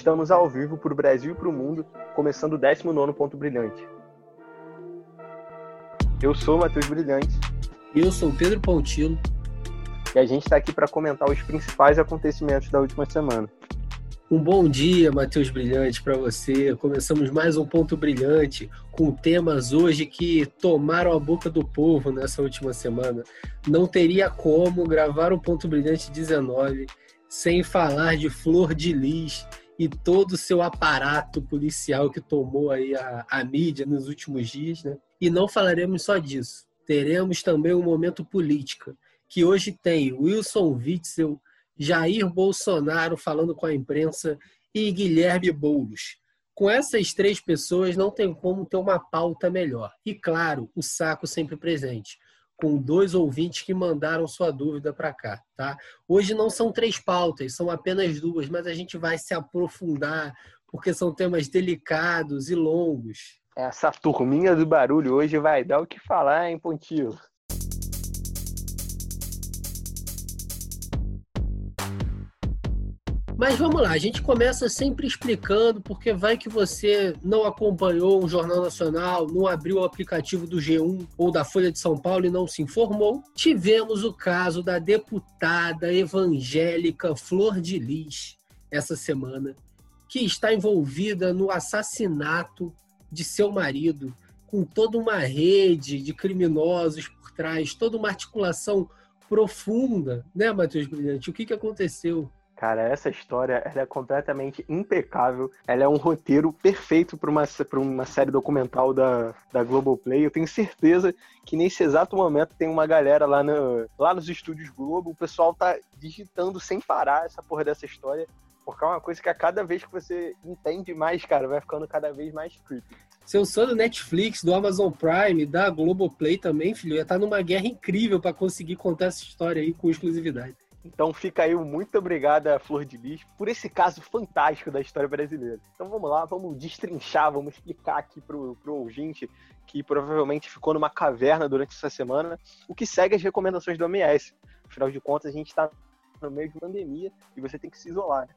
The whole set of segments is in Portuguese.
Estamos ao vivo para o Brasil e para o mundo, começando o 19 Ponto Brilhante. Eu sou o Matheus Brilhante. E eu sou o Pedro Pontilo. E a gente está aqui para comentar os principais acontecimentos da última semana. Um bom dia, Matheus Brilhante, para você. Começamos mais um Ponto Brilhante com temas hoje que tomaram a boca do povo nessa última semana. Não teria como gravar o Ponto Brilhante 19 sem falar de Flor de Lis e todo o seu aparato policial que tomou aí a, a mídia nos últimos dias, né? E não falaremos só disso. Teremos também um momento política, que hoje tem Wilson Witzel, Jair Bolsonaro falando com a imprensa e Guilherme Boulos. Com essas três pessoas não tem como ter uma pauta melhor. E claro, o saco sempre presente, com dois ouvintes que mandaram sua dúvida para cá, tá? Hoje não são três pautas, são apenas duas, mas a gente vai se aprofundar porque são temas delicados e longos. Essa turminha do barulho hoje vai dar o que falar, hein, Pontinho? Mas vamos lá, a gente começa sempre explicando, porque vai que você não acompanhou o Jornal Nacional, não abriu o aplicativo do G1 ou da Folha de São Paulo e não se informou. Tivemos o caso da deputada evangélica Flor de Lis essa semana, que está envolvida no assassinato de seu marido, com toda uma rede de criminosos por trás, toda uma articulação profunda, né, Matheus Brilhante? O que, que aconteceu? Cara, essa história é completamente impecável. Ela é um roteiro perfeito para uma, uma série documental da, da Globoplay. Eu tenho certeza que nesse exato momento tem uma galera lá, no, lá nos estúdios Globo. O pessoal tá digitando sem parar essa porra dessa história. Porque é uma coisa que a cada vez que você entende mais, cara, vai ficando cada vez mais creepy. Seu sou do Netflix, do Amazon Prime, da Globoplay também, filho, ia estar tá numa guerra incrível para conseguir contar essa história aí com exclusividade. Então fica aí muito obrigado a Flor de Lis por esse caso fantástico da história brasileira. Então vamos lá, vamos destrinchar, vamos explicar aqui pro, pro ouvinte que provavelmente ficou numa caverna durante essa semana, o que segue as recomendações do OMS. Afinal de contas, a gente está no meio de pandemia e você tem que se isolar.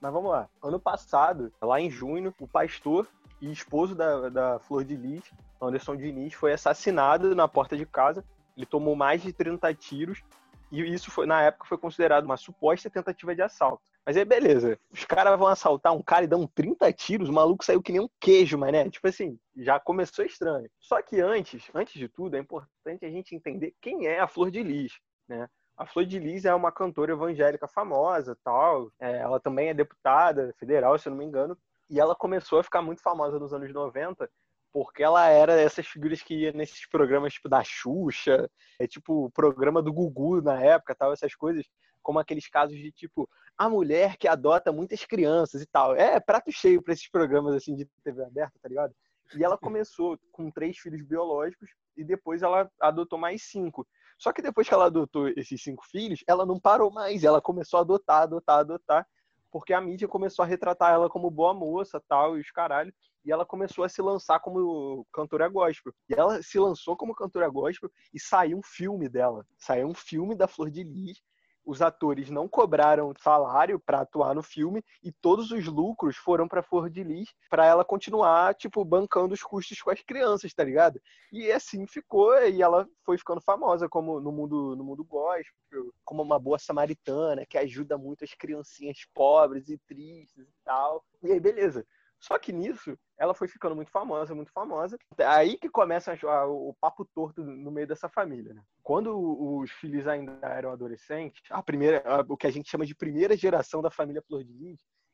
Mas vamos lá. Ano passado, lá em junho, o pastor e esposo da, da Flor de Lis, Anderson Diniz, foi assassinado na porta de casa. Ele tomou mais de 30 tiros e isso foi, na época foi considerado uma suposta tentativa de assalto. Mas aí, beleza. Os caras vão assaltar um cara e dão 30 tiros, o maluco saiu que nem um queijo, mas né? Tipo assim, já começou estranho. Só que antes, antes de tudo, é importante a gente entender quem é a Flor de Lis, né? A Flor de Lis é uma cantora evangélica famosa, tal. É, ela também é deputada federal, se eu não me engano. E ela começou a ficar muito famosa nos anos 90 porque ela era essas figuras que ia nesses programas tipo da Xuxa, é tipo o programa do Gugu na época, tal, essas coisas, como aqueles casos de tipo a mulher que adota muitas crianças e tal. É prato cheio para esses programas assim de TV aberta, tá ligado? E ela começou com três filhos biológicos e depois ela adotou mais cinco. Só que depois que ela adotou esses cinco filhos, ela não parou mais, ela começou a adotar, adotar, adotar, porque a mídia começou a retratar ela como boa moça, tal, e os caralho e ela começou a se lançar como cantora gospel. E ela se lançou como cantora gospel e saiu um filme dela. Saiu um filme da Flor de Lis. Os atores não cobraram salário para atuar no filme e todos os lucros foram para Flor Lis para ela continuar, tipo, bancando os custos com as crianças, tá ligado? E assim ficou e ela foi ficando famosa como no mundo no mundo gospel, como uma boa samaritana que ajuda muito as criancinhas pobres e tristes e tal. E aí beleza. Só que nisso, ela foi ficando muito famosa, muito famosa. É aí que começa o papo torto no meio dessa família. Né? Quando os filhos ainda eram adolescentes, a primeira, o que a gente chama de primeira geração da família Flor de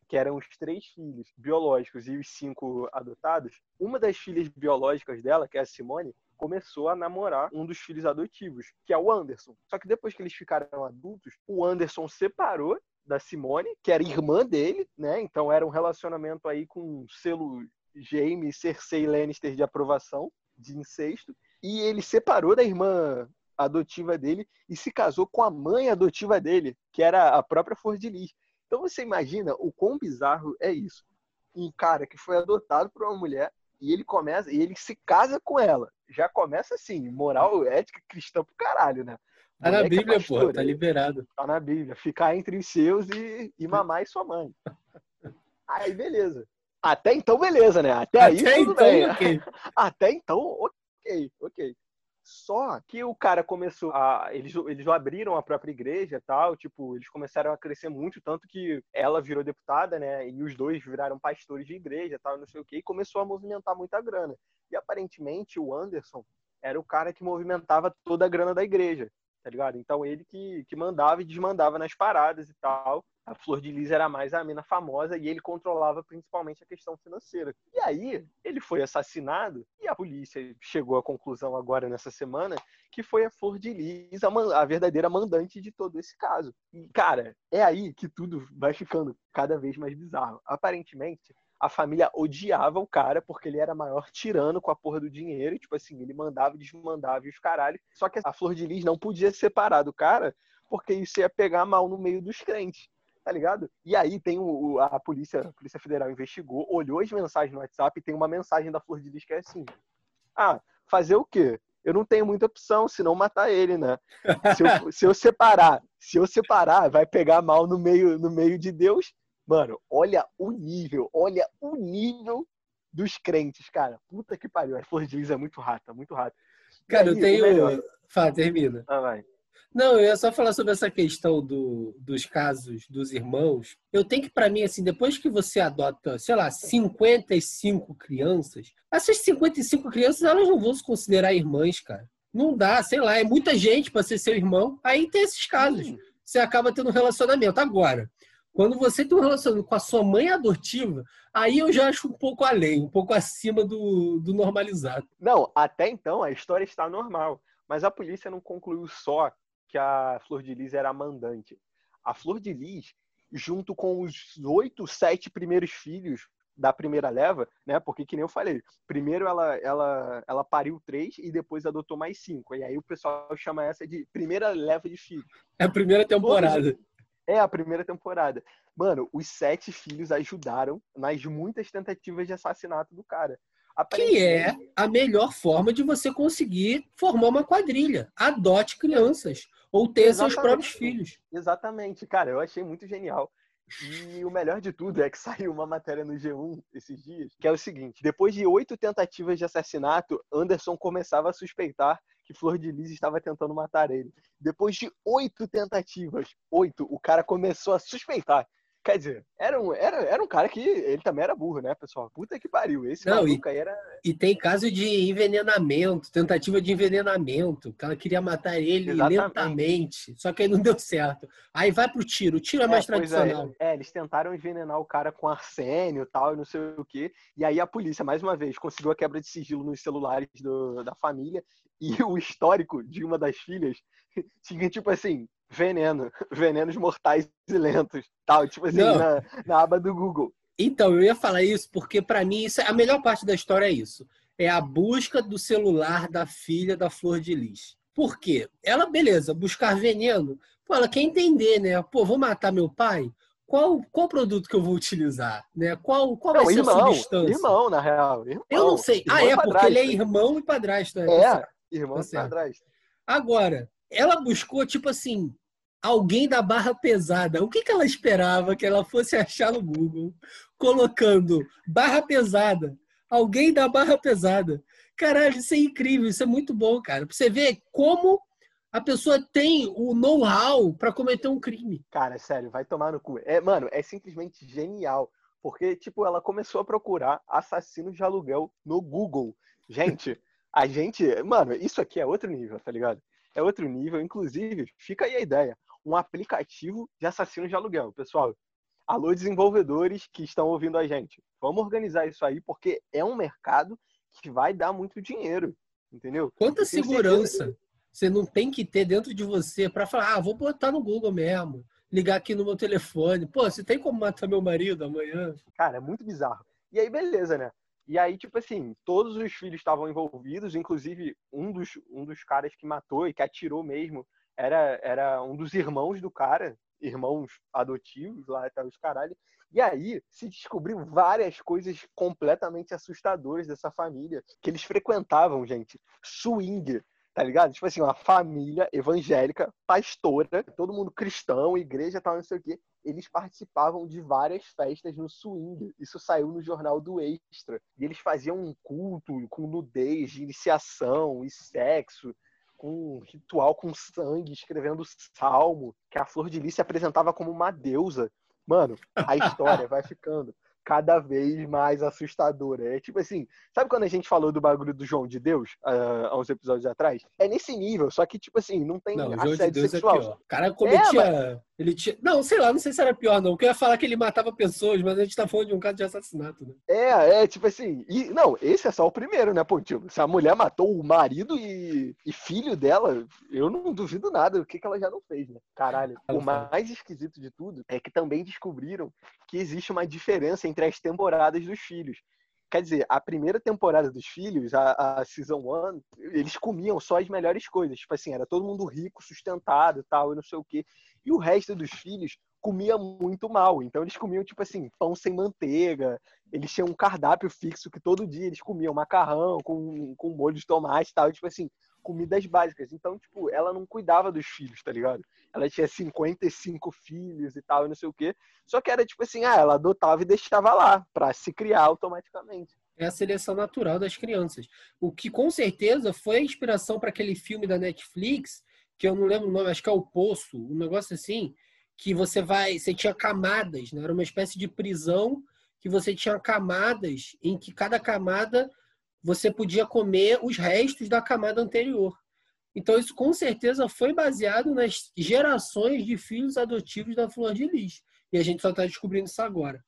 que eram os três filhos biológicos e os cinco adotados, uma das filhas biológicas dela, que é a Simone, começou a namorar um dos filhos adotivos, que é o Anderson. Só que depois que eles ficaram adultos, o Anderson separou da Simone, que era irmã dele, né? Então era um relacionamento aí com um selo Jaime Cersei Lannister de aprovação, de incesto. E ele separou da irmã adotiva dele e se casou com a mãe adotiva dele, que era a própria Flor de Lis. Então você imagina o quão bizarro é isso. Um cara que foi adotado por uma mulher e ele começa e ele se casa com ela. Já começa assim, moral ética cristã pro caralho, né? Tá na Bíblia, pô, tá liberado. Tá na Bíblia. Ficar entre os seus e, e mamar e sua mãe. Aí, beleza. Até então, beleza, né? Até, Até aí, tudo então, bem. Okay. Até então, ok, ok. Só que o cara começou a. Eles, eles abriram a própria igreja tal, tipo, eles começaram a crescer muito, tanto que ela virou deputada, né? E os dois viraram pastores de igreja tal, não sei o quê, e começou a movimentar muita grana. E aparentemente o Anderson era o cara que movimentava toda a grana da igreja, tá ligado? Então ele que, que mandava e desmandava nas paradas e tal a Flor de Lis era mais a mina famosa e ele controlava principalmente a questão financeira. E aí, ele foi assassinado e a polícia chegou à conclusão agora nessa semana que foi a Flor de Lis a, a verdadeira mandante de todo esse caso. E, cara, é aí que tudo vai ficando cada vez mais bizarro. Aparentemente, a família odiava o cara porque ele era maior tirano com a porra do dinheiro. Tipo assim, ele mandava e desmandava e os caralho. Só que a Flor de Lis não podia separar do cara porque isso ia pegar mal no meio dos crentes tá ligado? E aí tem o, a polícia, a Polícia Federal investigou, olhou as mensagens no WhatsApp e tem uma mensagem da Flor de Lis que é assim: Ah, fazer o quê? Eu não tenho muita opção, senão matar ele, né? Se eu, se eu separar, se eu separar, vai pegar mal no meio, no meio de Deus. Mano, olha o nível, olha o nível dos crentes, cara. Puta que pariu. A Flor de Lis é muito rata, muito rata. Cara, aí, eu tenho. Fala, termina. Ah, vai. Não, eu ia só falar sobre essa questão do, dos casos dos irmãos. Eu tenho que, para mim, assim, depois que você adota, sei lá, 55 crianças, essas 55 crianças, elas não vão se considerar irmãs, cara. Não dá, sei lá, é muita gente para ser seu irmão. Aí tem esses casos. Você acaba tendo um relacionamento. Agora, quando você tem um relacionamento com a sua mãe adotiva, aí eu já acho um pouco além, um pouco acima do, do normalizado. Não, até então a história está normal. Mas a polícia não concluiu só que a Flor de Lis era a mandante. A Flor de Lis, junto com os oito, sete primeiros filhos da primeira leva, né? Porque que nem eu falei, primeiro ela ela ela pariu três e depois adotou mais cinco. E aí o pessoal chama essa de primeira leva de filhos. É a primeira temporada. Todos, é a primeira temporada. Mano, os sete filhos ajudaram nas muitas tentativas de assassinato do cara. Que é a melhor forma de você conseguir formar uma quadrilha. Adote crianças ou ter seus próprios filhos. Exatamente, cara, eu achei muito genial. E o melhor de tudo é que saiu uma matéria no G1 esses dias, que é o seguinte: depois de oito tentativas de assassinato, Anderson começava a suspeitar que Flor de Lis estava tentando matar ele. Depois de oito tentativas, oito, o cara começou a suspeitar Quer dizer, era um, era, era um cara que ele também era burro, né, pessoal? Puta que pariu. Esse Não, e, aí era. E tem caso de envenenamento, tentativa de envenenamento. Que ela queria matar ele Exatamente. lentamente. Só que aí não deu certo. Aí vai pro tiro. O tiro é, é mais é, tradicional. É, é, eles tentaram envenenar o cara com arsênio e tal, e não sei o quê. E aí a polícia, mais uma vez, conseguiu a quebra de sigilo nos celulares do, da família. E o histórico de uma das filhas tinha, tipo assim, veneno, venenos mortais e lentos, tal, tipo assim, na, na, aba do Google. Então, eu ia falar isso porque para mim isso é, a melhor parte da história é isso. É a busca do celular da filha da Flor de Lis. Por quê? Ela, beleza, buscar veneno, pô, ela quer entender, né? Pô, vou matar meu pai? Qual, qual produto que eu vou utilizar? Né? Qual, qual não, vai irmão, ser a substância? Irmão, na real. Irmão, eu não sei. Ah, é, porque ele é irmão e padrasto. Né? É, irmão tá e padrasto. Agora, ela buscou, tipo assim, alguém da barra pesada. O que, que ela esperava que ela fosse achar no Google? Colocando barra pesada. Alguém da barra pesada. Caralho, isso é incrível, isso é muito bom, cara. Pra você ver como a pessoa tem o know-how para cometer um crime. Cara, sério, vai tomar no cu. É, mano, é simplesmente genial. Porque, tipo, ela começou a procurar assassinos de aluguel no Google. Gente, a gente. Mano, isso aqui é outro nível, tá ligado? É outro nível. Inclusive, fica aí a ideia: um aplicativo de assassinos de aluguel. Pessoal, alô, desenvolvedores que estão ouvindo a gente. Vamos organizar isso aí, porque é um mercado que vai dar muito dinheiro. Entendeu? Quanta segurança você não tem que ter dentro de você para falar, ah, vou botar no Google mesmo, ligar aqui no meu telefone. Pô, você tem como matar meu marido amanhã? Cara, é muito bizarro. E aí, beleza, né? E aí, tipo assim, todos os filhos estavam envolvidos, inclusive um dos, um dos caras que matou e que atirou mesmo era, era um dos irmãos do cara, irmãos adotivos lá e tal, os caralho. E aí se descobriu várias coisas completamente assustadoras dessa família, que eles frequentavam, gente, swing. Tá ligado? Tipo assim, uma família evangélica, pastora, todo mundo cristão, igreja, tal, não sei o quê. Eles participavam de várias festas no swing. Isso saiu no jornal do Extra. E eles faziam um culto com nudez, de iniciação e sexo com um ritual com sangue, escrevendo salmo, que a Flor de Lis se apresentava como uma deusa. Mano, a história vai ficando cada vez mais assustadora. É tipo assim, sabe quando a gente falou do bagulho do João de Deus uh, há uns episódios atrás? É nesse nível, só que, tipo assim, não tem não, assédio de é sexual. É o cara cometia. É. Ele tinha. Não, sei lá, não sei se era pior, não. Porque eu ia falar que ele matava pessoas, mas a gente tá falando de um caso de assassinato, né? É, é, tipo assim. E, não, esse é só o primeiro, né, Pontinho? Se a mulher matou o marido e, e filho dela, eu não duvido nada. O que, que ela já não fez, né? Caralho. O mais esquisito de tudo é que também descobriram que existe uma diferença entre as temporadas dos filhos. Quer dizer, a primeira temporada dos filhos, a, a Season 1, eles comiam só as melhores coisas. Tipo assim, era todo mundo rico, sustentado e tal, e não sei o quê. E o resto dos filhos comia muito mal. Então eles comiam, tipo assim, pão sem manteiga. Eles tinham um cardápio fixo que todo dia eles comiam macarrão com, com molho de tomate e tal. Tipo assim, comidas básicas. Então, tipo, ela não cuidava dos filhos, tá ligado? Ela tinha 55 filhos e tal, e não sei o quê. Só que era tipo assim, ah, ela adotava e deixava lá, para se criar automaticamente. É a seleção natural das crianças. O que com certeza foi a inspiração para aquele filme da Netflix, que eu não lembro o nome, acho que é O Poço, um negócio assim, que você vai, você tinha camadas, né? Era uma espécie de prisão que você tinha camadas em que cada camada você podia comer os restos da camada anterior. Então, isso com certeza foi baseado nas gerações de filhos adotivos da Flor de Lis. E a gente só está descobrindo isso agora.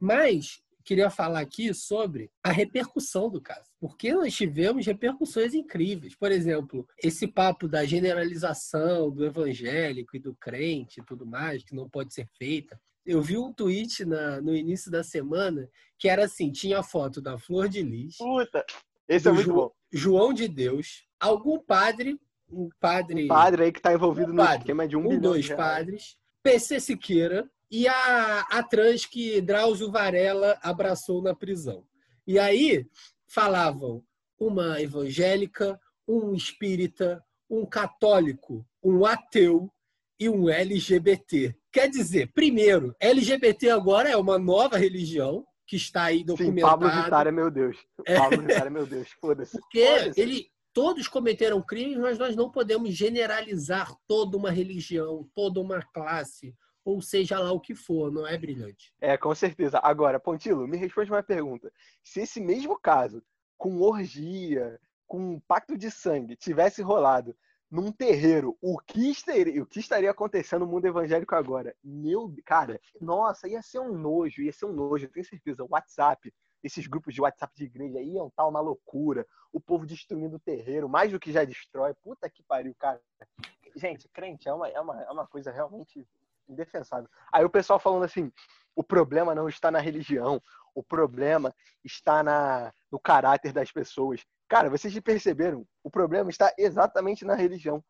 Mas queria falar aqui sobre a repercussão do caso, porque nós tivemos repercussões incríveis. Por exemplo, esse papo da generalização do evangélico e do crente e tudo mais, que não pode ser feita. Eu vi um tweet na, no início da semana que era assim: tinha a foto da Flor de Lis. Puta! Esse é muito bom. João de Deus, algum padre, um padre. Um padre aí que está envolvido um no padre, esquema de um, um bilhão. dois padres, PC Siqueira e a, a trans que Drauzio Varela abraçou na prisão. E aí falavam uma evangélica, um espírita, um católico, um ateu e um LGBT. Quer dizer, primeiro, LGBT agora é uma nova religião que está aí documentado. Sim, Pablo Vittar é meu Deus. É. Pablo Vittar é meu Deus. Foda-se. Porque Foda ele, todos cometeram crimes, mas nós não podemos generalizar toda uma religião, toda uma classe, ou seja lá o que for, não é brilhante? É, com certeza. Agora, Pontilo, me responde uma pergunta. Se esse mesmo caso, com orgia, com pacto de sangue, tivesse rolado num terreiro, o que estaria, o que estaria acontecendo no mundo evangélico agora? Meu, cara, nossa, ia ser um nojo, ia ser um nojo, eu tenho certeza. WhatsApp, esses grupos de WhatsApp de igreja iam estar uma loucura, o povo destruindo o terreiro, mais do que já destrói. Puta que pariu, cara. Gente, crente é uma, é uma, é uma coisa realmente indefensável. Aí o pessoal falando assim: o problema não está na religião, o problema está na, no caráter das pessoas. Cara, vocês perceberam? O problema está exatamente na religião.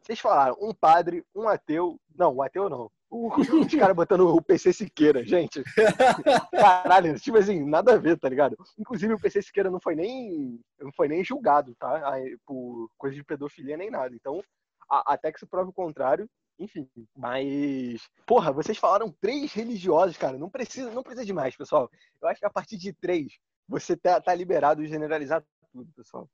Vocês falaram, um padre, um ateu. Não, o um ateu não. Os caras botando o PC Siqueira, gente. Caralho, tipo assim, nada a ver, tá ligado? Inclusive o PC Siqueira não foi nem, não foi nem julgado, tá? Por coisa de pedofilia nem nada. Então, até que se prove o contrário, enfim. Mas, porra, vocês falaram três religiosos, cara. Não precisa, não precisa de mais, pessoal. Eu acho que a partir de três, você tá, tá liberado de generalizar tudo, pessoal.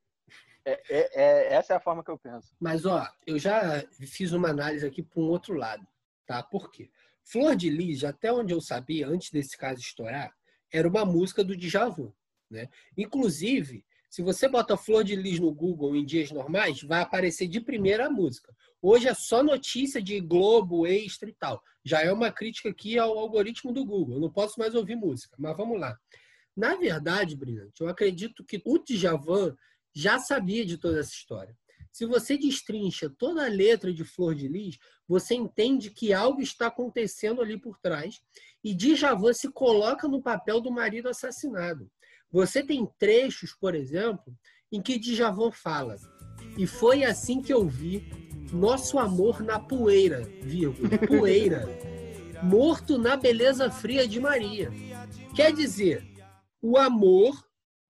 É, é, é, essa é a forma que eu penso. Mas, ó, eu já fiz uma análise aqui para um outro lado, tá? Por quê? Flor de Lis, até onde eu sabia, antes desse caso estourar, era uma música do Djavan, né? Inclusive, se você bota Flor de Lis no Google em dias normais, vai aparecer de primeira a música. Hoje é só notícia de Globo, Extra e tal. Já é uma crítica aqui ao algoritmo do Google. Eu não posso mais ouvir música, mas vamos lá. Na verdade, Brilhante, eu acredito que o Djavan já sabia de toda essa história. Se você destrincha toda a letra de Flor de Lis, você entende que algo está acontecendo ali por trás e Djavan se coloca no papel do marido assassinado. Você tem trechos, por exemplo, em que Djavan fala: "E foi assim que eu vi nosso amor na poeira, vírgula, poeira, morto na beleza fria de Maria". Quer dizer, o amor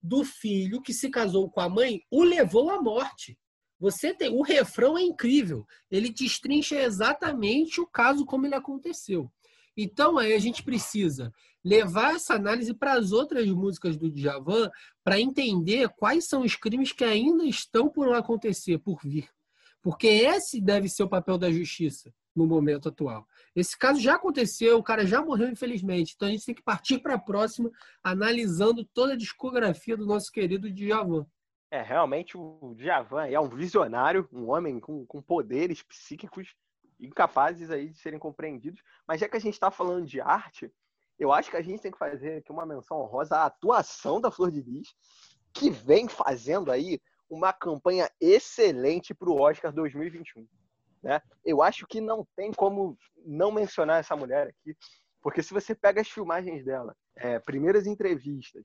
do filho que se casou com a mãe o levou à morte. Você tem o refrão é incrível. Ele destrincha exatamente o caso como ele aconteceu. Então aí a gente precisa levar essa análise para as outras músicas do Djavan para entender quais são os crimes que ainda estão por acontecer, por vir. Porque esse deve ser o papel da justiça no momento atual. Esse caso já aconteceu, o cara já morreu, infelizmente. Então a gente tem que partir para a próxima, analisando toda a discografia do nosso querido Djavan. É, realmente o Djavan é um visionário, um homem com, com poderes psíquicos incapazes aí de serem compreendidos. Mas já que a gente está falando de arte, eu acho que a gente tem que fazer aqui uma menção honrosa à atuação da Flor de Lis, que vem fazendo aí uma campanha excelente para o Oscar 2021. Né? Eu acho que não tem como não mencionar essa mulher aqui, porque se você pega as filmagens dela, é, primeiras entrevistas,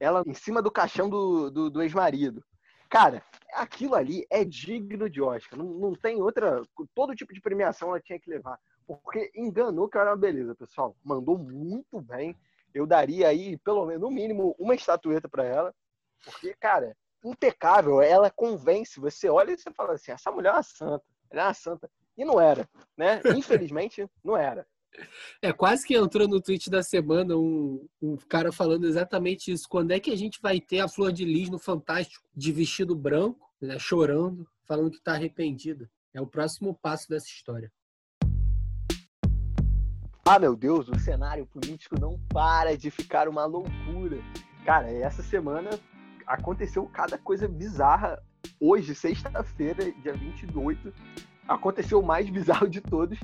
ela em cima do caixão do, do, do ex-marido. Cara, aquilo ali é digno de Oscar. Não, não tem outra. Todo tipo de premiação ela tinha que levar. Porque enganou que era uma beleza, pessoal. Mandou muito bem. Eu daria aí, pelo menos, no mínimo, uma estatueta para ela. Porque, cara, impecável. Ela convence. Você olha e você fala assim: essa mulher é uma santa. Ela é uma santa. E não era, né? Infelizmente, não era. É quase que entrou no tweet da semana um, um, cara falando exatamente isso. Quando é que a gente vai ter a Flor de Lis no Fantástico de vestido branco, né, chorando, falando que está arrependida? É o próximo passo dessa história. Ah, meu Deus, o cenário político não para de ficar uma loucura. Cara, essa semana aconteceu cada coisa bizarra. Hoje, sexta-feira, dia 28, aconteceu o mais bizarro de todos,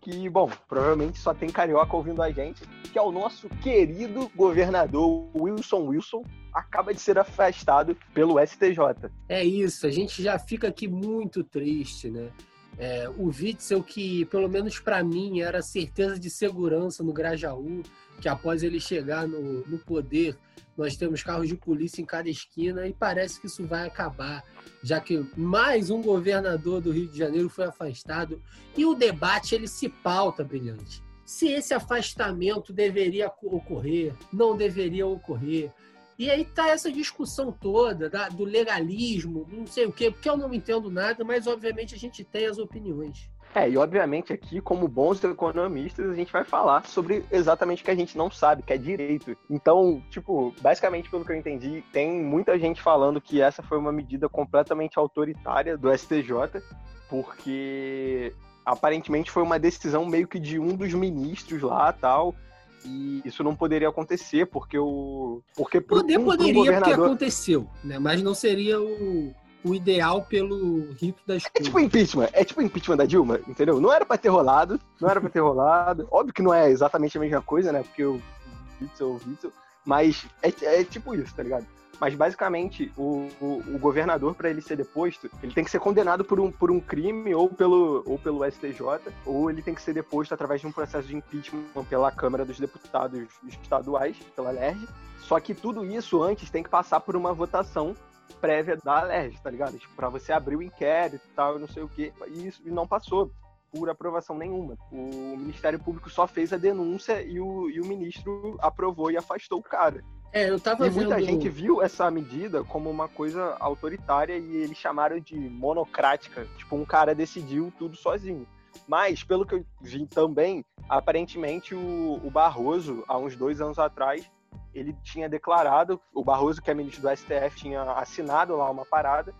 que, bom, provavelmente só tem carioca ouvindo a gente, que é o nosso querido governador Wilson Wilson, acaba de ser afastado pelo STJ. É isso, a gente já fica aqui muito triste, né? É, o Witzel, que pelo menos para mim era certeza de segurança no Grajaú, que após ele chegar no, no poder, nós temos carros de polícia em cada esquina e parece que isso vai acabar, já que mais um governador do Rio de Janeiro foi afastado e o debate ele se pauta brilhante. Se esse afastamento deveria ocorrer, não deveria ocorrer. E aí tá essa discussão toda da, do legalismo, não sei o quê, porque eu não entendo nada, mas obviamente a gente tem as opiniões. É, e obviamente aqui, como bons economistas, a gente vai falar sobre exatamente o que a gente não sabe, que é direito. Então, tipo, basicamente, pelo que eu entendi, tem muita gente falando que essa foi uma medida completamente autoritária do STJ, porque aparentemente foi uma decisão meio que de um dos ministros lá tal. E isso não poderia acontecer, porque o. Porque Poder um, poderia, governador... porque aconteceu, né? Mas não seria o o ideal pelo rito da escolha. É tipo impeachment, é tipo impeachment da Dilma, entendeu? Não era pra ter rolado, não era pra ter rolado. Óbvio que não é exatamente a mesma coisa, né? Porque o Witzel, o Witzel, mas é, é tipo isso, tá ligado? Mas basicamente, o, o, o governador, para ele ser deposto, ele tem que ser condenado por um, por um crime ou pelo, ou pelo STJ, ou ele tem que ser deposto através de um processo de impeachment pela Câmara dos Deputados Estaduais, pela LERJ. Só que tudo isso antes tem que passar por uma votação prévia da Alerj, tá ligado? Tipo, você abrir o inquérito e tal, não sei o quê. E isso e não passou por aprovação nenhuma. O Ministério Público só fez a denúncia e o, e o ministro aprovou e afastou o cara. É, eu tava e muita vendo... gente viu essa medida como uma coisa autoritária e eles chamaram de monocrática. Tipo, um cara decidiu tudo sozinho. Mas, pelo que eu vi também, aparentemente o, o Barroso, há uns dois anos atrás, ele tinha declarado, o Barroso, que é ministro do STF, tinha assinado lá uma parada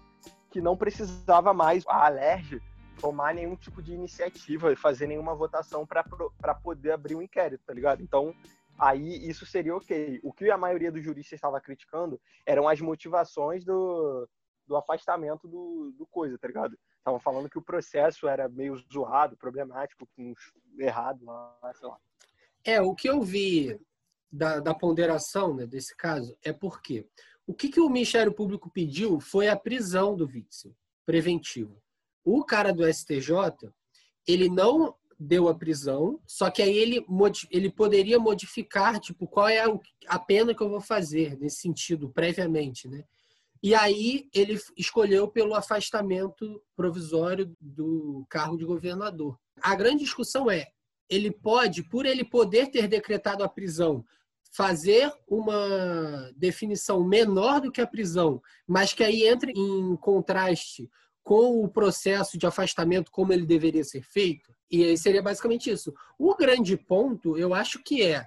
que não precisava mais a Alerj tomar nenhum tipo de iniciativa, fazer nenhuma votação para poder abrir um inquérito, tá ligado? Então, aí isso seria ok. O que a maioria dos juristas estava criticando eram as motivações do, do afastamento do, do coisa, tá ligado? Estavam falando que o processo era meio zoado, problemático, errado sei lá. É, o que eu vi da, da ponderação né, desse caso é porque o que, que o Ministério Público pediu foi a prisão do Witzel, preventivo. O cara do STJ, ele não deu a prisão, só que aí ele, ele poderia modificar, tipo, qual é a pena que eu vou fazer nesse sentido, previamente, né? E aí ele escolheu pelo afastamento provisório do cargo de governador. A grande discussão é, ele pode, por ele poder ter decretado a prisão, fazer uma definição menor do que a prisão, mas que aí entre em contraste com o processo de afastamento como ele deveria ser feito? E aí seria basicamente isso. O grande ponto, eu acho que é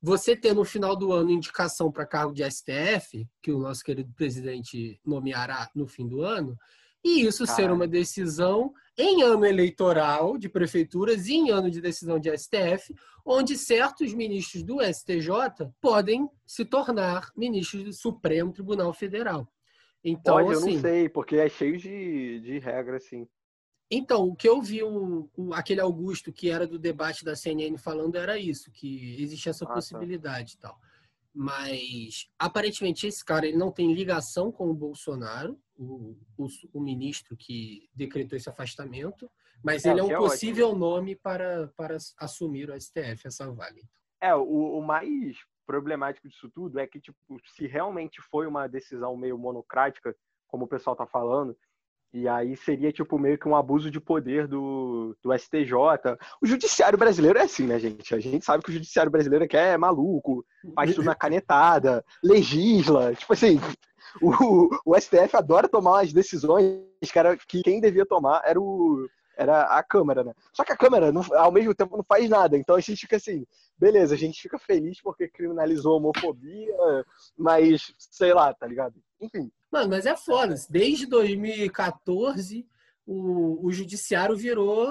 você ter no final do ano indicação para cargo de STF, que o nosso querido presidente nomeará no fim do ano, e isso Caralho. ser uma decisão em ano eleitoral de prefeituras e em ano de decisão de STF, onde certos ministros do STJ podem se tornar ministros do Supremo Tribunal Federal. Então, Pode, assim, eu não assim sei, porque é cheio de, de regras, assim. Então, o que eu vi um, um, aquele Augusto que era do debate da CNN falando era isso, que existe essa ah, tá. possibilidade tá. e tal. Mas aparentemente esse cara ele não tem ligação com o Bolsonaro, o, o, o ministro que decretou esse afastamento, mas é, ele é um é possível ótimo. nome para, para assumir o STF, essa vaga. É, o, o mais problemático disso tudo é que, tipo, se realmente foi uma decisão meio monocrática, como o pessoal tá falando, e aí seria, tipo, meio que um abuso de poder do, do STJ. O judiciário brasileiro é assim, né, gente? A gente sabe que o judiciário brasileiro aqui é maluco, faz tudo na canetada, legisla. Tipo assim, o, o STF adora tomar as decisões era, que quem devia tomar era o, era a Câmara, né? Só que a Câmara, não, ao mesmo tempo, não faz nada. Então a gente fica assim, beleza, a gente fica feliz porque criminalizou a homofobia, mas sei lá, tá ligado? Enfim. Mano, mas é foda. Desde 2014, o, o judiciário virou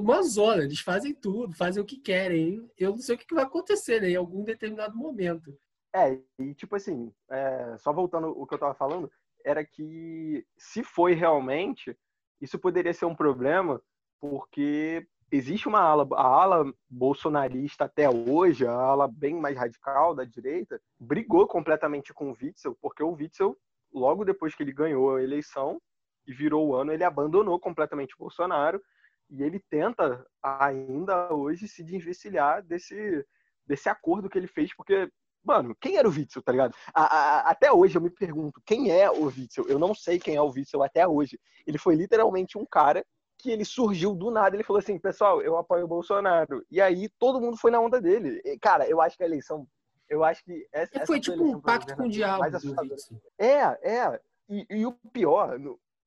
uma zona. Eles fazem tudo, fazem o que querem. Eu não sei o que vai acontecer né, em algum determinado momento. É, e tipo assim, é, só voltando o que eu tava falando, era que se foi realmente, isso poderia ser um problema porque existe uma ala, a ala bolsonarista até hoje, a ala bem mais radical da direita, brigou completamente com o Witzel, porque o Witzel, logo depois que ele ganhou a eleição e virou o ano, ele abandonou completamente o Bolsonaro e ele tenta ainda hoje se desvencilhar desse, desse acordo que ele fez, porque Mano, quem era o Witzel, tá ligado? A, a, até hoje eu me pergunto, quem é o Witzel? Eu não sei quem é o Witzel até hoje. Ele foi literalmente um cara que ele surgiu do nada, ele falou assim, pessoal, eu apoio o Bolsonaro. E aí todo mundo foi na onda dele. E, cara, eu acho que a eleição, eu acho que essa, foi tipo um pacto com o diabo. É, é. E, e, o pior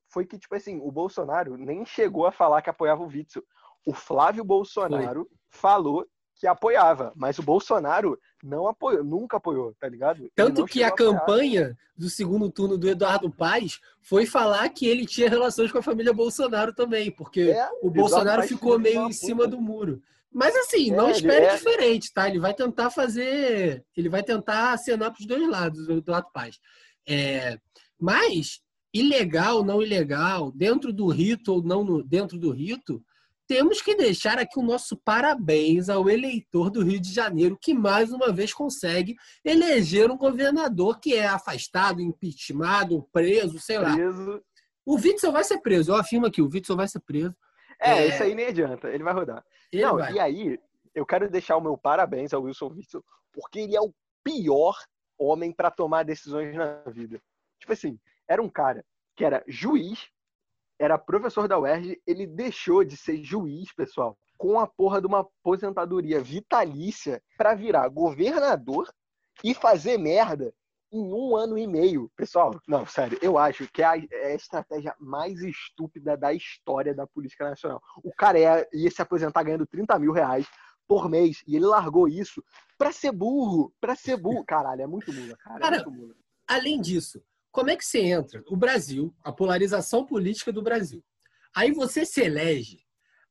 foi que, tipo assim, o Bolsonaro nem chegou a falar que apoiava o Witzel. O Flávio Bolsonaro foi. falou que apoiava, mas o Bolsonaro não apoiou, nunca apoiou, tá ligado? Tanto que a, a campanha do segundo turno do Eduardo Paes foi falar que ele tinha relações com a família Bolsonaro também, porque é, o Bolsonaro ficou meio em cima do muro. Mas assim, é, não espere é... diferente, tá? Ele vai tentar fazer, ele vai tentar acenar para os dois lados, o Eduardo Paes. É, mas ilegal, não ilegal, dentro do rito ou não no, dentro do rito, temos que deixar aqui o nosso parabéns ao eleitor do Rio de Janeiro, que mais uma vez consegue eleger um governador que é afastado, impeachmentado, preso, sei lá. Preso. O Witzel vai ser preso, eu afirmo aqui, o Witzel vai ser preso. É, é... isso aí nem adianta, ele vai rodar. Ele Não, vai. e aí, eu quero deixar o meu parabéns ao Wilson Witzel, porque ele é o pior homem para tomar decisões na vida. Tipo assim, era um cara que era juiz, era professor da UERJ, ele deixou de ser juiz, pessoal, com a porra de uma aposentadoria vitalícia para virar governador e fazer merda em um ano e meio. Pessoal, não, sério, eu acho que é a, é a estratégia mais estúpida da história da política nacional. O cara ia, ia se aposentar ganhando 30 mil reais por mês e ele largou isso pra ser burro, pra ser burro. Caralho, é muito mula, cara. É cara é muito mula. Além disso, como é que você entra? O Brasil, a polarização política do Brasil. Aí você se elege,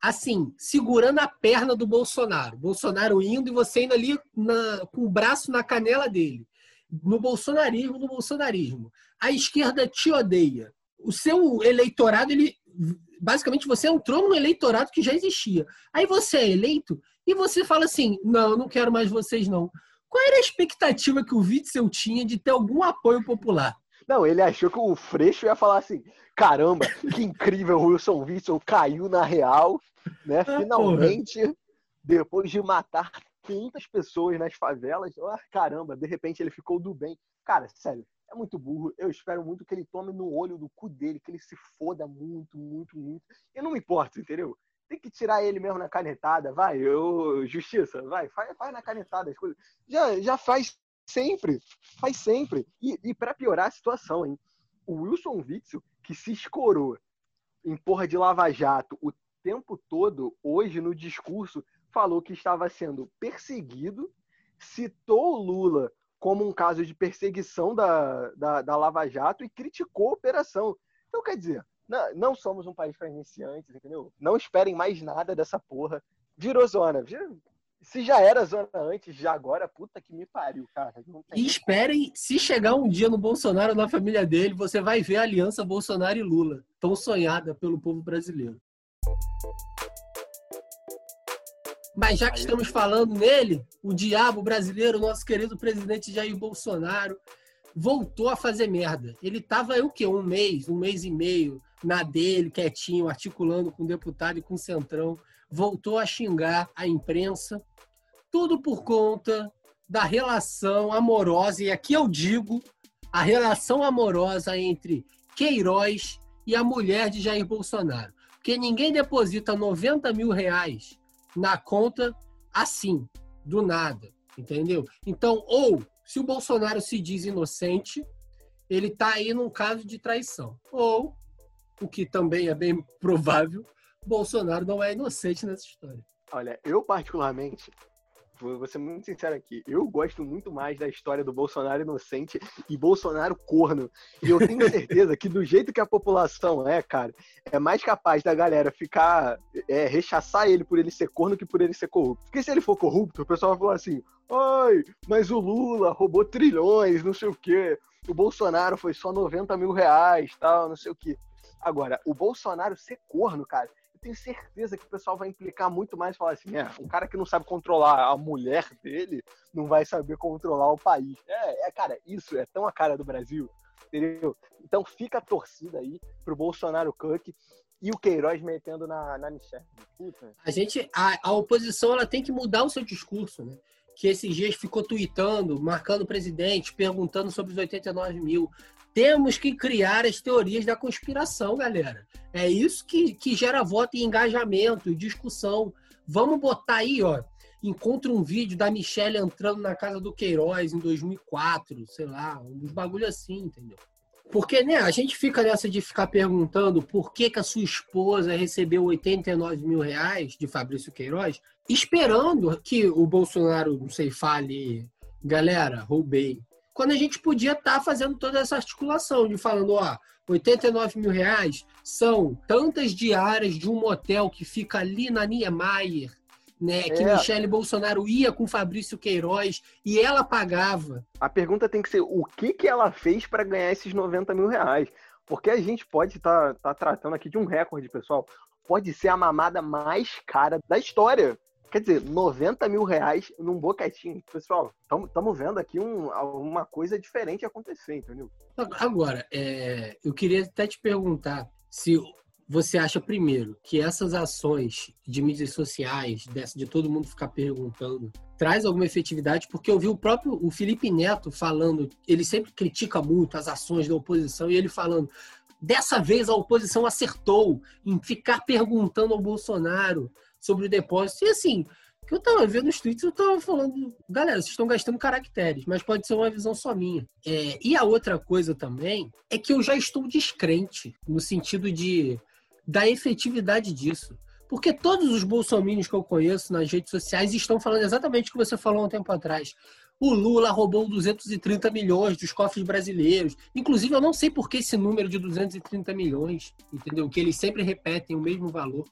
assim, segurando a perna do Bolsonaro. Bolsonaro indo e você indo ali na, com o braço na canela dele. No bolsonarismo, no bolsonarismo. A esquerda te odeia. O seu eleitorado, ele basicamente você entrou num eleitorado que já existia. Aí você é eleito e você fala assim: não, não quero mais vocês, não. Qual era a expectativa que o Witzel tinha de ter algum apoio popular? Não, ele achou que o Freixo ia falar assim: caramba, que incrível, o Wilson Witzel caiu na real, né? Ah, Finalmente, porra. depois de matar 500 pessoas nas favelas, oh, caramba, de repente ele ficou do bem. Cara, sério, é muito burro. Eu espero muito que ele tome no olho do cu dele, que ele se foda muito, muito, muito. Eu não me importo, entendeu? Tem que tirar ele mesmo na canetada, vai, eu, justiça, vai, faz, faz na canetada as coisas. Já, já faz Sempre. Faz sempre. E, e para piorar a situação, hein? O Wilson Witzel, que se escorou em porra de Lava Jato o tempo todo, hoje no discurso, falou que estava sendo perseguido, citou o Lula como um caso de perseguição da, da, da Lava Jato e criticou a operação. Então, quer dizer, não, não somos um país para iniciantes, entendeu? Não esperem mais nada dessa porra. Virou zona. Se já era zona antes, já agora, puta que me pariu, cara. E esperem, se chegar um dia no Bolsonaro na família dele, você vai ver a aliança Bolsonaro e Lula, tão sonhada pelo povo brasileiro. Mas já que estamos falando nele, o diabo brasileiro, nosso querido presidente Jair Bolsonaro, voltou a fazer merda. Ele estava o quê? Um mês, um mês e meio na dele, quietinho, articulando com o deputado e com o centrão. Voltou a xingar a imprensa. Tudo por conta da relação amorosa, e aqui eu digo a relação amorosa entre Queiroz e a mulher de Jair Bolsonaro. Porque ninguém deposita 90 mil reais na conta assim, do nada, entendeu? Então, ou se o Bolsonaro se diz inocente, ele está aí num caso de traição. Ou, o que também é bem provável, Bolsonaro não é inocente nessa história. Olha, eu particularmente vou ser muito sincero aqui. Eu gosto muito mais da história do Bolsonaro inocente e Bolsonaro corno. E eu tenho certeza que do jeito que a população é, cara, é mais capaz da galera ficar, é, rechaçar ele por ele ser corno que por ele ser corrupto. Porque se ele for corrupto, o pessoal vai falar assim: ai, mas o Lula roubou trilhões, não sei o quê. O Bolsonaro foi só 90 mil reais, tal, não sei o quê. Agora, o Bolsonaro ser corno, cara, tenho certeza que o pessoal vai implicar muito mais falar assim: é, um cara que não sabe controlar a mulher dele não vai saber controlar o país. É, é cara, isso é tão a cara do Brasil, entendeu? Então fica a torcida aí pro Bolsonaro Cook e o Queiroz metendo na, na Michelle. A gente, a, a oposição, ela tem que mudar o seu discurso, né? que esses dias ficou tweetando, marcando o presidente, perguntando sobre os 89 mil. Temos que criar as teorias da conspiração, galera. É isso que, que gera voto e engajamento e discussão. Vamos botar aí, ó. Encontra um vídeo da Michelle entrando na casa do Queiroz em 2004, sei lá, uns bagulho assim, entendeu? Porque, né, a gente fica nessa de ficar perguntando por que, que a sua esposa recebeu 89 mil reais de Fabrício Queiroz, esperando que o Bolsonaro, não sei, fale, galera, roubei quando a gente podia estar tá fazendo toda essa articulação de falando, ó, 89 mil reais são tantas diárias de um motel que fica ali na Niemeyer, né? Que é. Michele Bolsonaro ia com Fabrício Queiroz e ela pagava. A pergunta tem que ser o que, que ela fez para ganhar esses 90 mil reais? Porque a gente pode estar tá, tá tratando aqui de um recorde, pessoal. Pode ser a mamada mais cara da história. Quer dizer, 90 mil reais num boquetinho. Pessoal, estamos vendo aqui um, uma coisa diferente acontecer, entendeu? Agora, é, eu queria até te perguntar se você acha, primeiro, que essas ações de mídias sociais, dessa, de todo mundo ficar perguntando, traz alguma efetividade? Porque eu vi o próprio o Felipe Neto falando, ele sempre critica muito as ações da oposição, e ele falando, dessa vez a oposição acertou em ficar perguntando ao Bolsonaro sobre o depósito. E assim, que eu tava vendo nos tweets, eu tava falando, galera, vocês estão gastando caracteres, mas pode ser uma visão só minha. É, e a outra coisa também é que eu já estou descrente no sentido de da efetividade disso. Porque todos os bolsominions que eu conheço nas redes sociais estão falando exatamente o que você falou um tempo atrás. O Lula roubou 230 milhões dos cofres brasileiros. Inclusive, eu não sei por que esse número de 230 milhões, entendeu? Que eles sempre repetem o mesmo valor.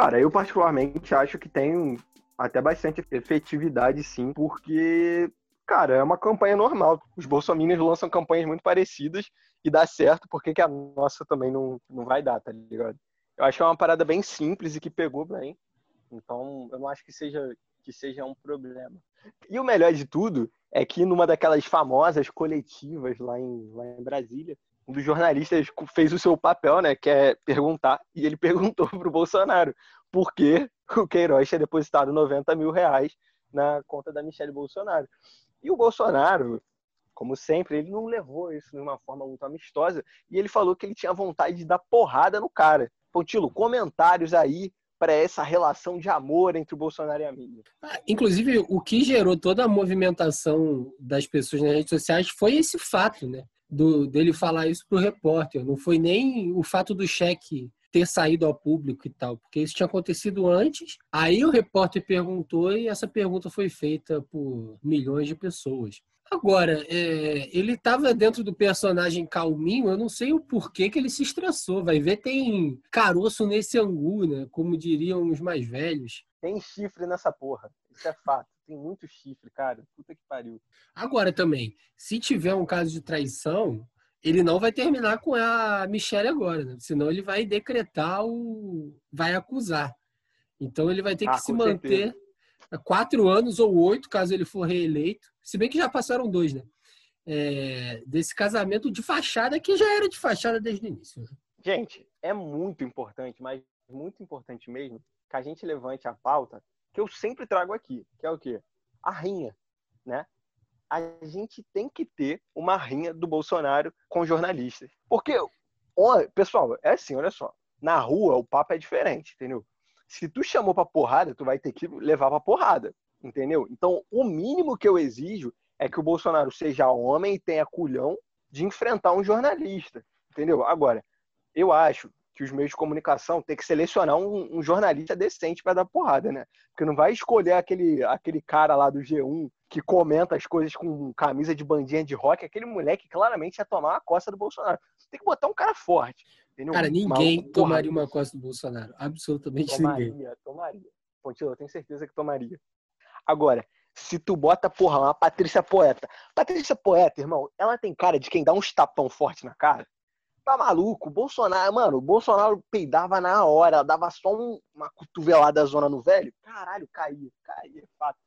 Cara, eu particularmente acho que tem até bastante efetividade, sim, porque, cara, é uma campanha normal. Os bolsominions lançam campanhas muito parecidas e dá certo, por que, que a nossa também não, não vai dar, tá ligado? Eu acho que é uma parada bem simples e que pegou bem. Então, eu não acho que seja, que seja um problema. E o melhor de tudo é que numa daquelas famosas coletivas lá em, lá em Brasília, um dos jornalistas fez o seu papel, né, que é perguntar, e ele perguntou para o Bolsonaro por que o Queiroz tinha depositado 90 mil reais na conta da Michelle Bolsonaro. E o Bolsonaro, como sempre, ele não levou isso de uma forma muito amistosa, e ele falou que ele tinha vontade de dar porrada no cara. Pontilo, comentários aí para essa relação de amor entre o Bolsonaro e a mídia. Ah, inclusive, o que gerou toda a movimentação das pessoas nas redes sociais foi esse fato, né? Do, dele falar isso pro repórter. Não foi nem o fato do cheque ter saído ao público e tal, porque isso tinha acontecido antes. Aí o repórter perguntou e essa pergunta foi feita por milhões de pessoas. Agora, é, ele estava dentro do personagem calminho, eu não sei o porquê que ele se estressou. Vai ver, tem caroço nesse angu, né? Como diriam os mais velhos. Tem chifre nessa porra. Isso é fato. Tem muito chifre, cara. Puta que pariu. Agora também, se tiver um caso de traição, ele não vai terminar com a Michelle agora, né? Senão ele vai decretar o. vai acusar. Então ele vai ter que ah, se manter. Certeza quatro anos ou oito, caso ele for reeleito. Se bem que já passaram dois, né? É, desse casamento de fachada que já era de fachada desde o início. Né? Gente, é muito importante, mas muito importante mesmo, que a gente levante a pauta que eu sempre trago aqui, que é o quê? A rinha, né? A gente tem que ter uma rinha do Bolsonaro com jornalistas. Porque, pessoal, é assim, olha só. Na rua o papo é diferente, entendeu? se tu chamou pra porrada, tu vai ter que levar pra porrada, entendeu? Então, o mínimo que eu exijo é que o Bolsonaro seja homem e tenha culhão de enfrentar um jornalista, entendeu? Agora, eu acho que os meios de comunicação têm que selecionar um, um jornalista decente para dar porrada, né? Porque não vai escolher aquele, aquele cara lá do G1 que comenta as coisas com camisa de bandinha de rock, aquele moleque claramente ia tomar a costa do Bolsonaro. Tem que botar um cara forte. Entendeu? Cara, ninguém Mal, tomaria uma costa do Bolsonaro. Absolutamente tomaria, ninguém. Tomaria, Pontilho, eu tenho certeza que tomaria. Agora, se tu bota, porra, uma Patrícia Poeta. Patrícia Poeta, irmão, ela tem cara de quem dá uns tapão forte na cara. Tá maluco? Bolsonaro, mano, o Bolsonaro peidava na hora, dava só um, uma cotovelada zona no velho. Caralho, caía, caía, fato.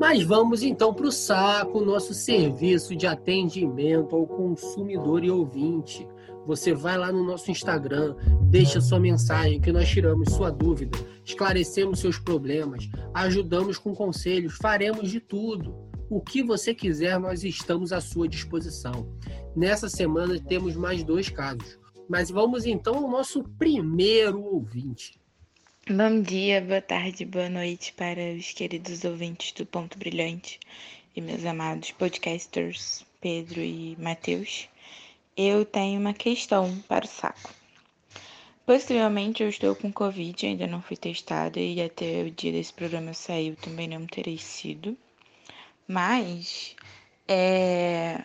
Mas vamos então para o saco, nosso serviço de atendimento ao consumidor e ouvinte. Você vai lá no nosso Instagram, deixa sua mensagem que nós tiramos sua dúvida, esclarecemos seus problemas, ajudamos com conselhos, faremos de tudo. O que você quiser, nós estamos à sua disposição. Nessa semana temos mais dois casos. Mas vamos então ao nosso primeiro ouvinte. Bom dia, boa tarde, boa noite para os queridos ouvintes do Ponto Brilhante e meus amados podcasters Pedro e Matheus. Eu tenho uma questão para o saco. Possivelmente eu estou com Covid, ainda não fui testada e até o dia desse programa sair eu também não terei sido. Mas é,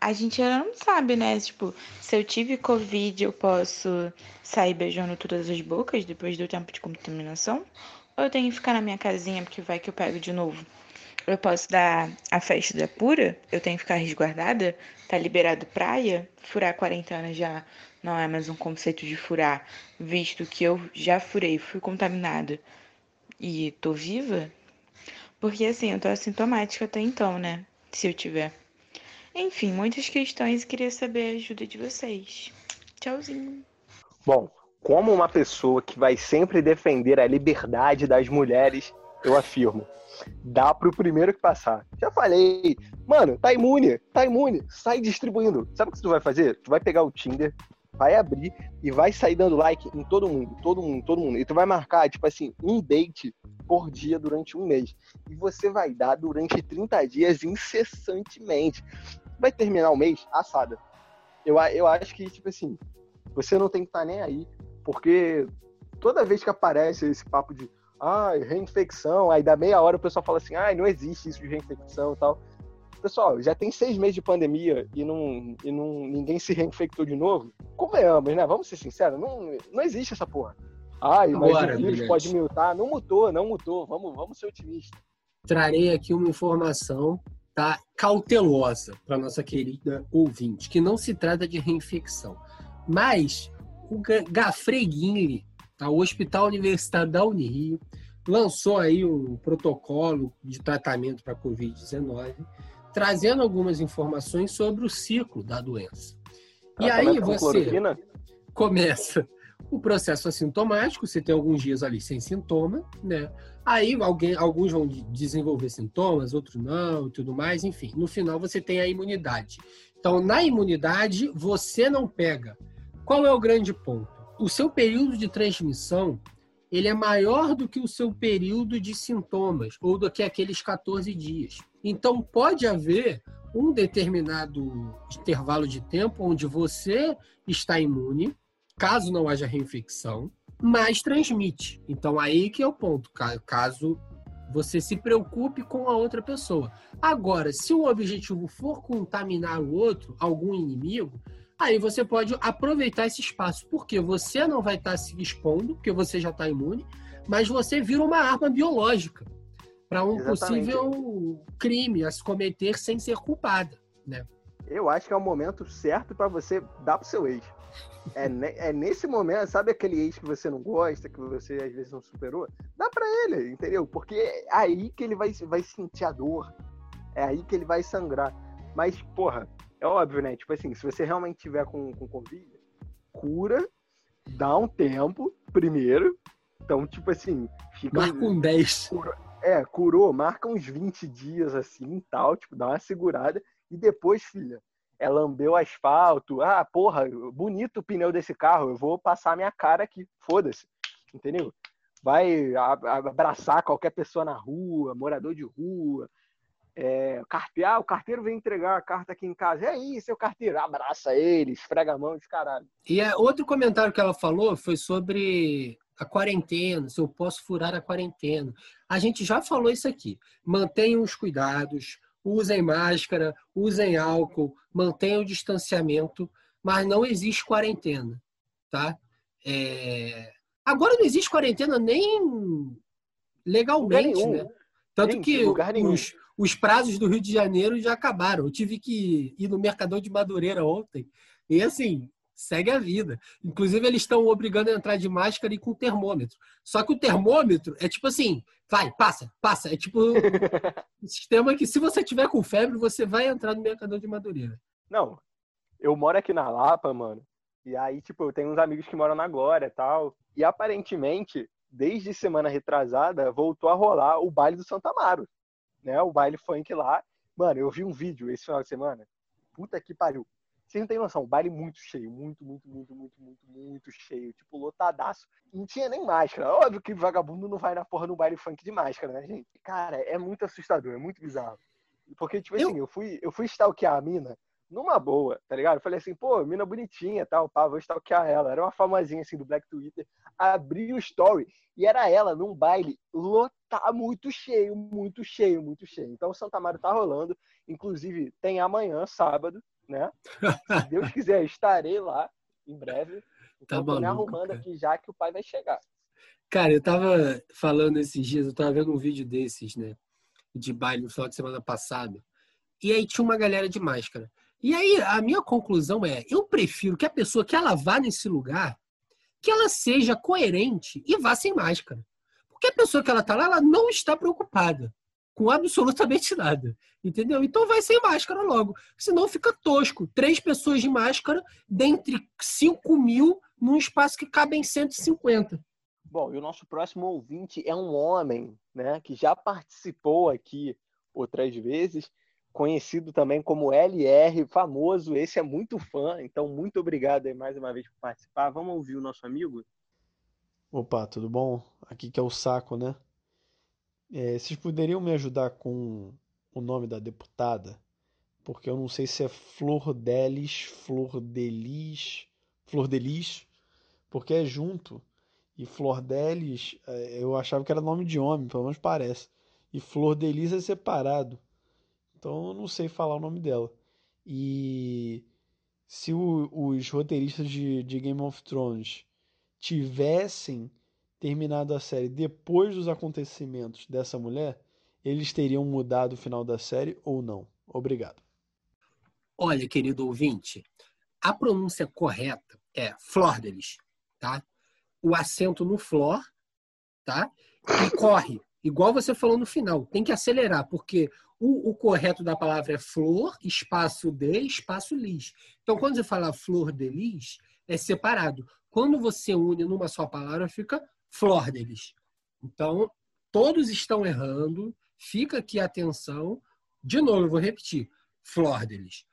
a gente ainda não sabe, né? Tipo, se eu tive Covid, eu posso sair beijando todas as bocas depois do tempo de contaminação? Ou eu tenho que ficar na minha casinha porque vai que eu pego de novo? Eu posso dar a festa da pura? Eu tenho que ficar resguardada? Tá liberado praia? Furar 40 anos já não é mais um conceito de furar, visto que eu já furei, fui contaminada e tô viva? Porque assim, eu tô assintomática até então, né? Se eu tiver. Enfim, muitas questões e queria saber a ajuda de vocês. Tchauzinho. Bom, como uma pessoa que vai sempre defender a liberdade das mulheres, eu afirmo, dá pro primeiro que passar. Já falei, mano, tá imune, tá imune, sai distribuindo. Sabe o que tu vai fazer? Tu vai pegar o Tinder, vai abrir e vai sair dando like em todo mundo, todo mundo, todo mundo. E tu vai marcar, tipo assim, um date por dia durante um mês. E você vai dar durante 30 dias incessantemente vai terminar o mês assada. Eu, eu acho que, tipo assim, você não tem que estar tá nem aí, porque toda vez que aparece esse papo de ai, reinfecção, aí da meia hora o pessoal fala assim, ai, não existe isso de reinfecção e tal. Pessoal, já tem seis meses de pandemia e não, e não ninguém se reinfectou de novo. Convenhamos, né? Vamos ser sinceros, não, não existe essa porra. Ai, mas Agora, o vírus pode mutar. Não mutou, não mutou. Vamos, vamos ser otimistas. Trarei aqui uma informação tá cautelosa para nossa querida ouvinte, que não se trata de reinfecção. Mas o Gafreguinle, tá? o Hospital Universitário da Unirio, lançou aí um protocolo de tratamento para Covid-19, trazendo algumas informações sobre o ciclo da doença. e aí você começa o processo assintomático, você tem alguns dias ali sem sintoma, né? Aí alguém, alguns vão desenvolver sintomas, outros não, tudo mais, enfim. No final você tem a imunidade. Então, na imunidade, você não pega. Qual é o grande ponto? O seu período de transmissão ele é maior do que o seu período de sintomas, ou do que aqueles 14 dias. Então, pode haver um determinado intervalo de tempo onde você está imune, caso não haja reinfecção, mas transmite. Então, aí que é o ponto, caso você se preocupe com a outra pessoa. Agora, se o objetivo for contaminar o outro, algum inimigo, aí você pode aproveitar esse espaço, porque você não vai estar se expondo, porque você já está imune, mas você vira uma arma biológica para um Exatamente. possível crime a se cometer sem ser culpada, né? Eu acho que é o momento certo para você dar pro seu ex. É, é, nesse momento, sabe aquele ex que você não gosta, que você às vezes não superou? Dá para ele, entendeu? Porque é aí que ele vai, vai sentir a dor. É aí que ele vai sangrar. Mas, porra, é óbvio, né? Tipo assim, se você realmente tiver com, com Covid, cura, dá um tempo primeiro. Então, tipo assim, fica. Marca um 10. Cura, é, curou, marca uns 20 dias assim tal, tipo, dá uma segurada. E depois, filha, é lamber o asfalto. Ah, porra, bonito o pneu desse carro, eu vou passar minha cara aqui, foda-se. Entendeu? Vai abraçar qualquer pessoa na rua, morador de rua, é, carteiro, ah, o carteiro vem entregar a carta aqui em casa. E aí, seu carteiro? Abraça ele, esfrega a mão de caralho. E é, outro comentário que ela falou foi sobre a quarentena, se eu posso furar a quarentena. A gente já falou isso aqui. Mantenham os cuidados, usem máscara, usem álcool, mantenham o distanciamento, mas não existe quarentena, tá? É... Agora não existe quarentena nem legalmente, né? Tanto que os, os prazos do Rio de Janeiro já acabaram. Eu tive que ir no Mercador de Madureira ontem. E assim, segue a vida. Inclusive, eles estão obrigando a entrar de máscara e com termômetro. Só que o termômetro é tipo assim, vai, passa, passa. É tipo um sistema que se você tiver com febre, você vai entrar no Mercador de Madureira. Não, eu moro aqui na Lapa, mano. E aí, tipo, eu tenho uns amigos que moram na Glória e tal. E aparentemente, desde semana retrasada, voltou a rolar o baile do Santa Amaro né? O baile funk lá. Mano, eu vi um vídeo esse final de semana. Puta que pariu. Vocês não tem noção, o baile muito cheio, muito, muito, muito, muito, muito, muito cheio, tipo, lotadaço. Não tinha nem máscara. Óbvio que vagabundo não vai na porra no baile funk de máscara, né, gente? Cara, é muito assustador, é muito bizarro. Porque, tipo assim, eu fui, eu fui stalkear a mina numa boa, tá ligado? Eu falei assim, pô, mina bonitinha tal, pá, vou stalkear ela. Era uma famosinha assim do Black Twitter. Abri o story e era ela num baile lotado, muito cheio, muito cheio, muito cheio. Então o Santa Maria tá rolando. Inclusive, tem amanhã, sábado, né? Se Deus quiser, estarei lá em breve. Então, tá tô me arrumando cara. aqui já que o pai vai chegar. Cara, eu tava falando esses dias, eu tava vendo um vídeo desses, né? De baile no final de semana passado. E aí tinha uma galera de máscara. E aí, a minha conclusão é: eu prefiro que a pessoa que ela vá nesse lugar, que ela seja coerente e vá sem máscara. Porque a pessoa que ela está lá, ela não está preocupada com absolutamente nada. Entendeu? Então vai sem máscara logo. Senão fica tosco. Três pessoas de máscara dentre 5 mil num espaço que cabem 150. Bom, e o nosso próximo ouvinte é um homem, né, que já participou aqui outras vezes conhecido também como LR, famoso, esse é muito fã, então muito obrigado aí mais uma vez por participar. Vamos ouvir o nosso amigo? Opa, tudo bom? Aqui que é o Saco, né? É, vocês poderiam me ajudar com o nome da deputada? Porque eu não sei se é Flor Delis, Flor Delis, Flor Delis, porque é junto. E Flor Delis, é, eu achava que era nome de homem, pelo menos parece. E Flor Delis é separado. Então eu não sei falar o nome dela. E se o, os roteiristas de, de Game of Thrones tivessem terminado a série depois dos acontecimentos dessa mulher, eles teriam mudado o final da série ou não? Obrigado. Olha, querido ouvinte, a pronúncia correta é Flordelis, tá? O acento no flor, tá? E corre, igual você falou no final, tem que acelerar, porque o, o, correto da palavra é flor, espaço de, espaço lis. Então, quando você fala flor de lis, é separado. Quando você une numa só palavra, fica flor de lis. Então, todos estão errando. Fica aqui atenção. De novo, eu vou repetir. Flor de lis.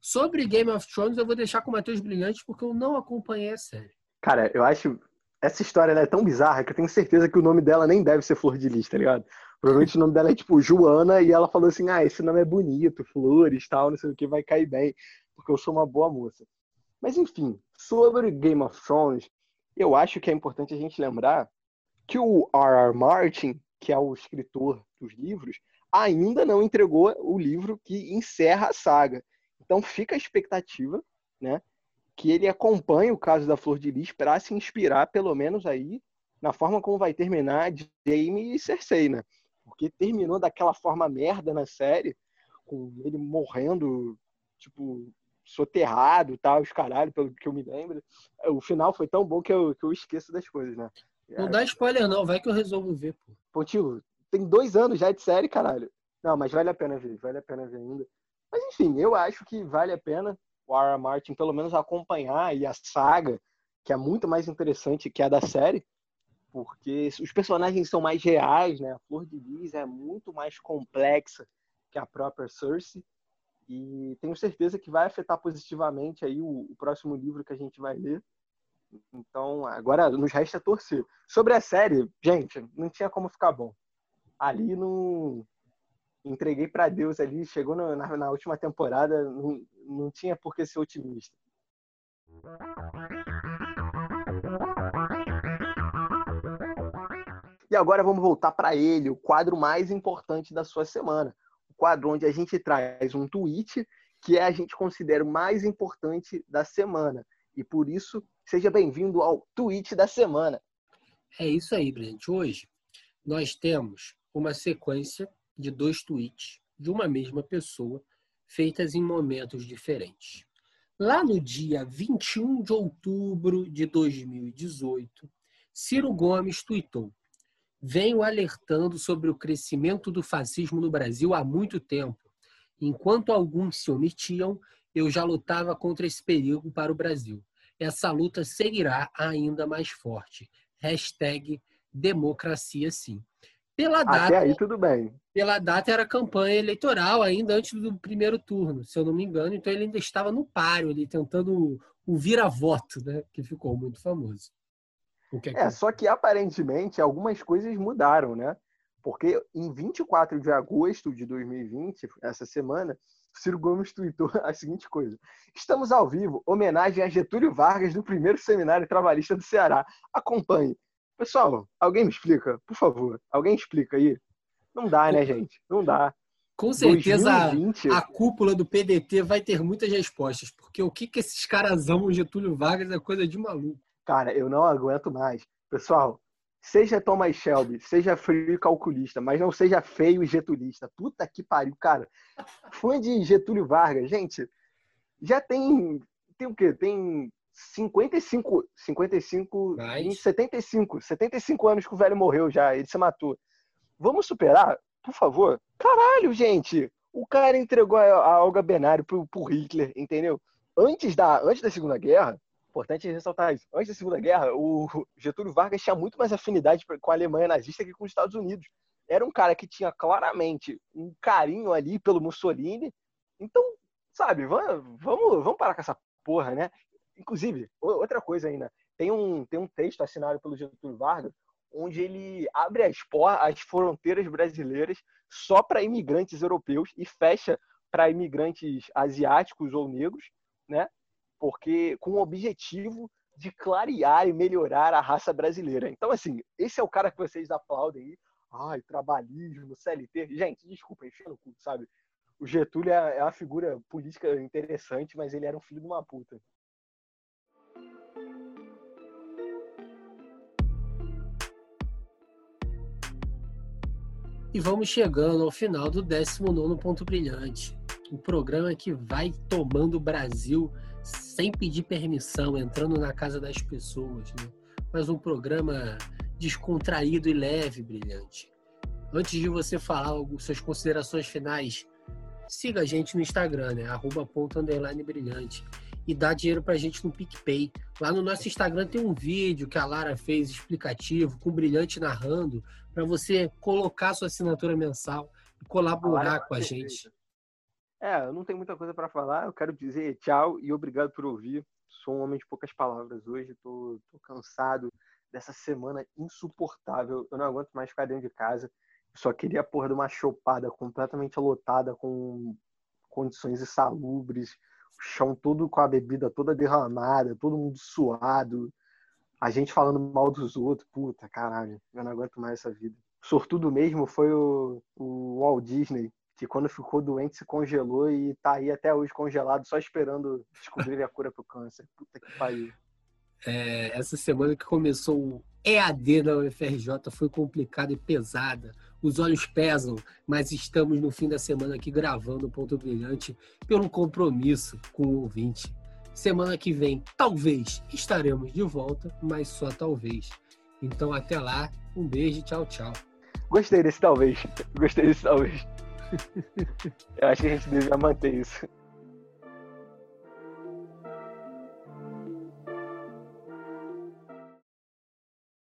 Sobre Game of Thrones, eu vou deixar com o Matheus Brilhante, porque eu não acompanhei a série. Cara, eu acho essa história é tão bizarra que eu tenho certeza que o nome dela nem deve ser Flor de Lis, tá ligado? Provavelmente o nome dela é tipo Joana e ela falou assim: ah, esse nome é bonito, flores tal, não sei o que, vai cair bem, porque eu sou uma boa moça. Mas enfim, sobre Game of Thrones, eu acho que é importante a gente lembrar que o R.R. Martin, que é o escritor dos livros, ainda não entregou o livro que encerra a saga. Então fica a expectativa, né, que ele acompanhe o caso da Flor de Lis para se inspirar, pelo menos aí, na forma como vai terminar Jaime e Cersei, né? Porque terminou daquela forma merda na série, com ele morrendo, tipo, soterrado e tal, os caralho, pelo que eu me lembro. O final foi tão bom que eu, que eu esqueço das coisas, né? Não dá spoiler não, vai que eu resolvo ver, pô. Pô, tio, tem dois anos já de série, caralho. Não, mas vale a pena ver, vale a pena ver ainda. Mas enfim, eu acho que vale a pena o R. Martin pelo menos acompanhar e a saga, que é muito mais interessante que a da série, porque os personagens são mais reais, né? A Flor de Lis é muito mais complexa que a própria Cersei e tenho certeza que vai afetar positivamente aí o, o próximo livro que a gente vai ler. Então, agora nos resta torcer. Sobre a série, gente, não tinha como ficar bom ali não entreguei para Deus ali, chegou na, na, última temporada, não, não tinha por que ser otimista. E agora vamos voltar para ele, o quadro mais importante da sua semana. O quadro onde a gente traz um tweet que a gente considera o mais importante da semana. E por isso, seja bem-vindo ao tweet da semana. É isso aí, Brent. Hoje nós temos uma sequência de dois tweets de uma mesma pessoa, feitas em momentos diferentes. Lá no dia 21 de outubro de 2018, Ciro Gomes tweetou: Venho alertando sobre o crescimento do fascismo no Brasil há muito tempo. Enquanto alguns se omitiam, eu já lutava contra esse perigo para o Brasil. Essa luta seguirá ainda mais forte. Hashtag democracia sim. Pela data, Até aí tudo bem. Pela data era campanha eleitoral ainda antes do primeiro turno, se eu não me engano. Então ele ainda estava no páreo ali, tentando o vira-voto, né? Que ficou muito famoso. Que é, que... é, só que aparentemente algumas coisas mudaram, né? Porque em 24 de agosto de 2020, essa semana, Ciro Gomes tweetou a seguinte coisa: Estamos ao vivo, homenagem a Getúlio Vargas do primeiro seminário trabalhista do Ceará. Acompanhe. Pessoal, alguém me explica, por favor. Alguém explica aí. Não dá, né, gente? Não dá. Com certeza 2020... a, a, cúpula do PDT vai ter muitas respostas, porque o que, que esses caras amam Getúlio Vargas é coisa de maluco. Cara, eu não aguento mais. Pessoal, seja Thomas Shelby, seja frio e calculista, mas não seja feio e getulista. Puta que pariu, cara. Fã de Getúlio Vargas, gente, já tem. Tem o quê? Tem 55, 55, Mas... 75, 75 anos que o velho morreu já, ele se matou. Vamos superar, por favor? Caralho, gente! O cara entregou a Olga Benário pro, pro Hitler, entendeu? Antes da, antes da Segunda Guerra, importante ressaltar isso, antes da Segunda Guerra, o Getúlio Vargas tinha muito mais afinidade com a Alemanha nazista que com os Estados Unidos. Era um cara que tinha claramente um carinho ali pelo Mussolini. Então, sabe, vamos, vamos, vamos parar com essa porra, né? Inclusive, outra coisa ainda, tem um, tem um texto assinado pelo Getúlio Vargas onde ele abre as, as fronteiras brasileiras só para imigrantes europeus e fecha para imigrantes asiáticos ou negros, né? Porque com o objetivo de clarear e melhorar a raça brasileira. Então, assim, esse é o cara que vocês aplaudem aí. Ai, trabalhismo, CLT. Gente, desculpa, enchendo o cu, sabe? O Getúlio é, é uma figura política interessante, mas ele era um filho de uma puta. E vamos chegando ao final do 19 Ponto Brilhante. Um programa que vai tomando o Brasil sem pedir permissão, entrando na casa das pessoas. Né? Mas um programa descontraído e leve, brilhante. Antes de você falar suas considerações finais, siga a gente no Instagram, né? Arroba ponto underline brilhante e dá dinheiro pra gente no PicPay. Lá no nosso Instagram tem um vídeo que a Lara fez explicativo, com brilhante narrando, para você colocar sua assinatura mensal e colaborar com a gente. É, eu não tenho muita coisa para falar. Eu quero dizer tchau e obrigado por ouvir. Sou um homem de poucas palavras hoje. Tô, tô cansado dessa semana insuportável. Eu não aguento mais ficar dentro de casa. Eu só queria a porra de uma chopada completamente lotada, com condições insalubres, o chão todo com a bebida toda derramada, todo mundo suado, a gente falando mal dos outros. Puta, caralho, eu não aguento mais essa vida. Sortudo mesmo foi o, o Walt Disney, que quando ficou doente se congelou e tá aí até hoje congelado, só esperando descobrir a cura pro câncer. Puta que pariu. É, essa semana que começou o EAD da UFRJ foi complicada e pesada. Os olhos pesam, mas estamos no fim da semana aqui gravando o Ponto Brilhante pelo compromisso com o ouvinte. Semana que vem, talvez, estaremos de volta, mas só talvez. Então, até lá, um beijo, tchau, tchau. Gostei desse talvez. Gostei desse talvez. Eu acho que a gente devia manter isso.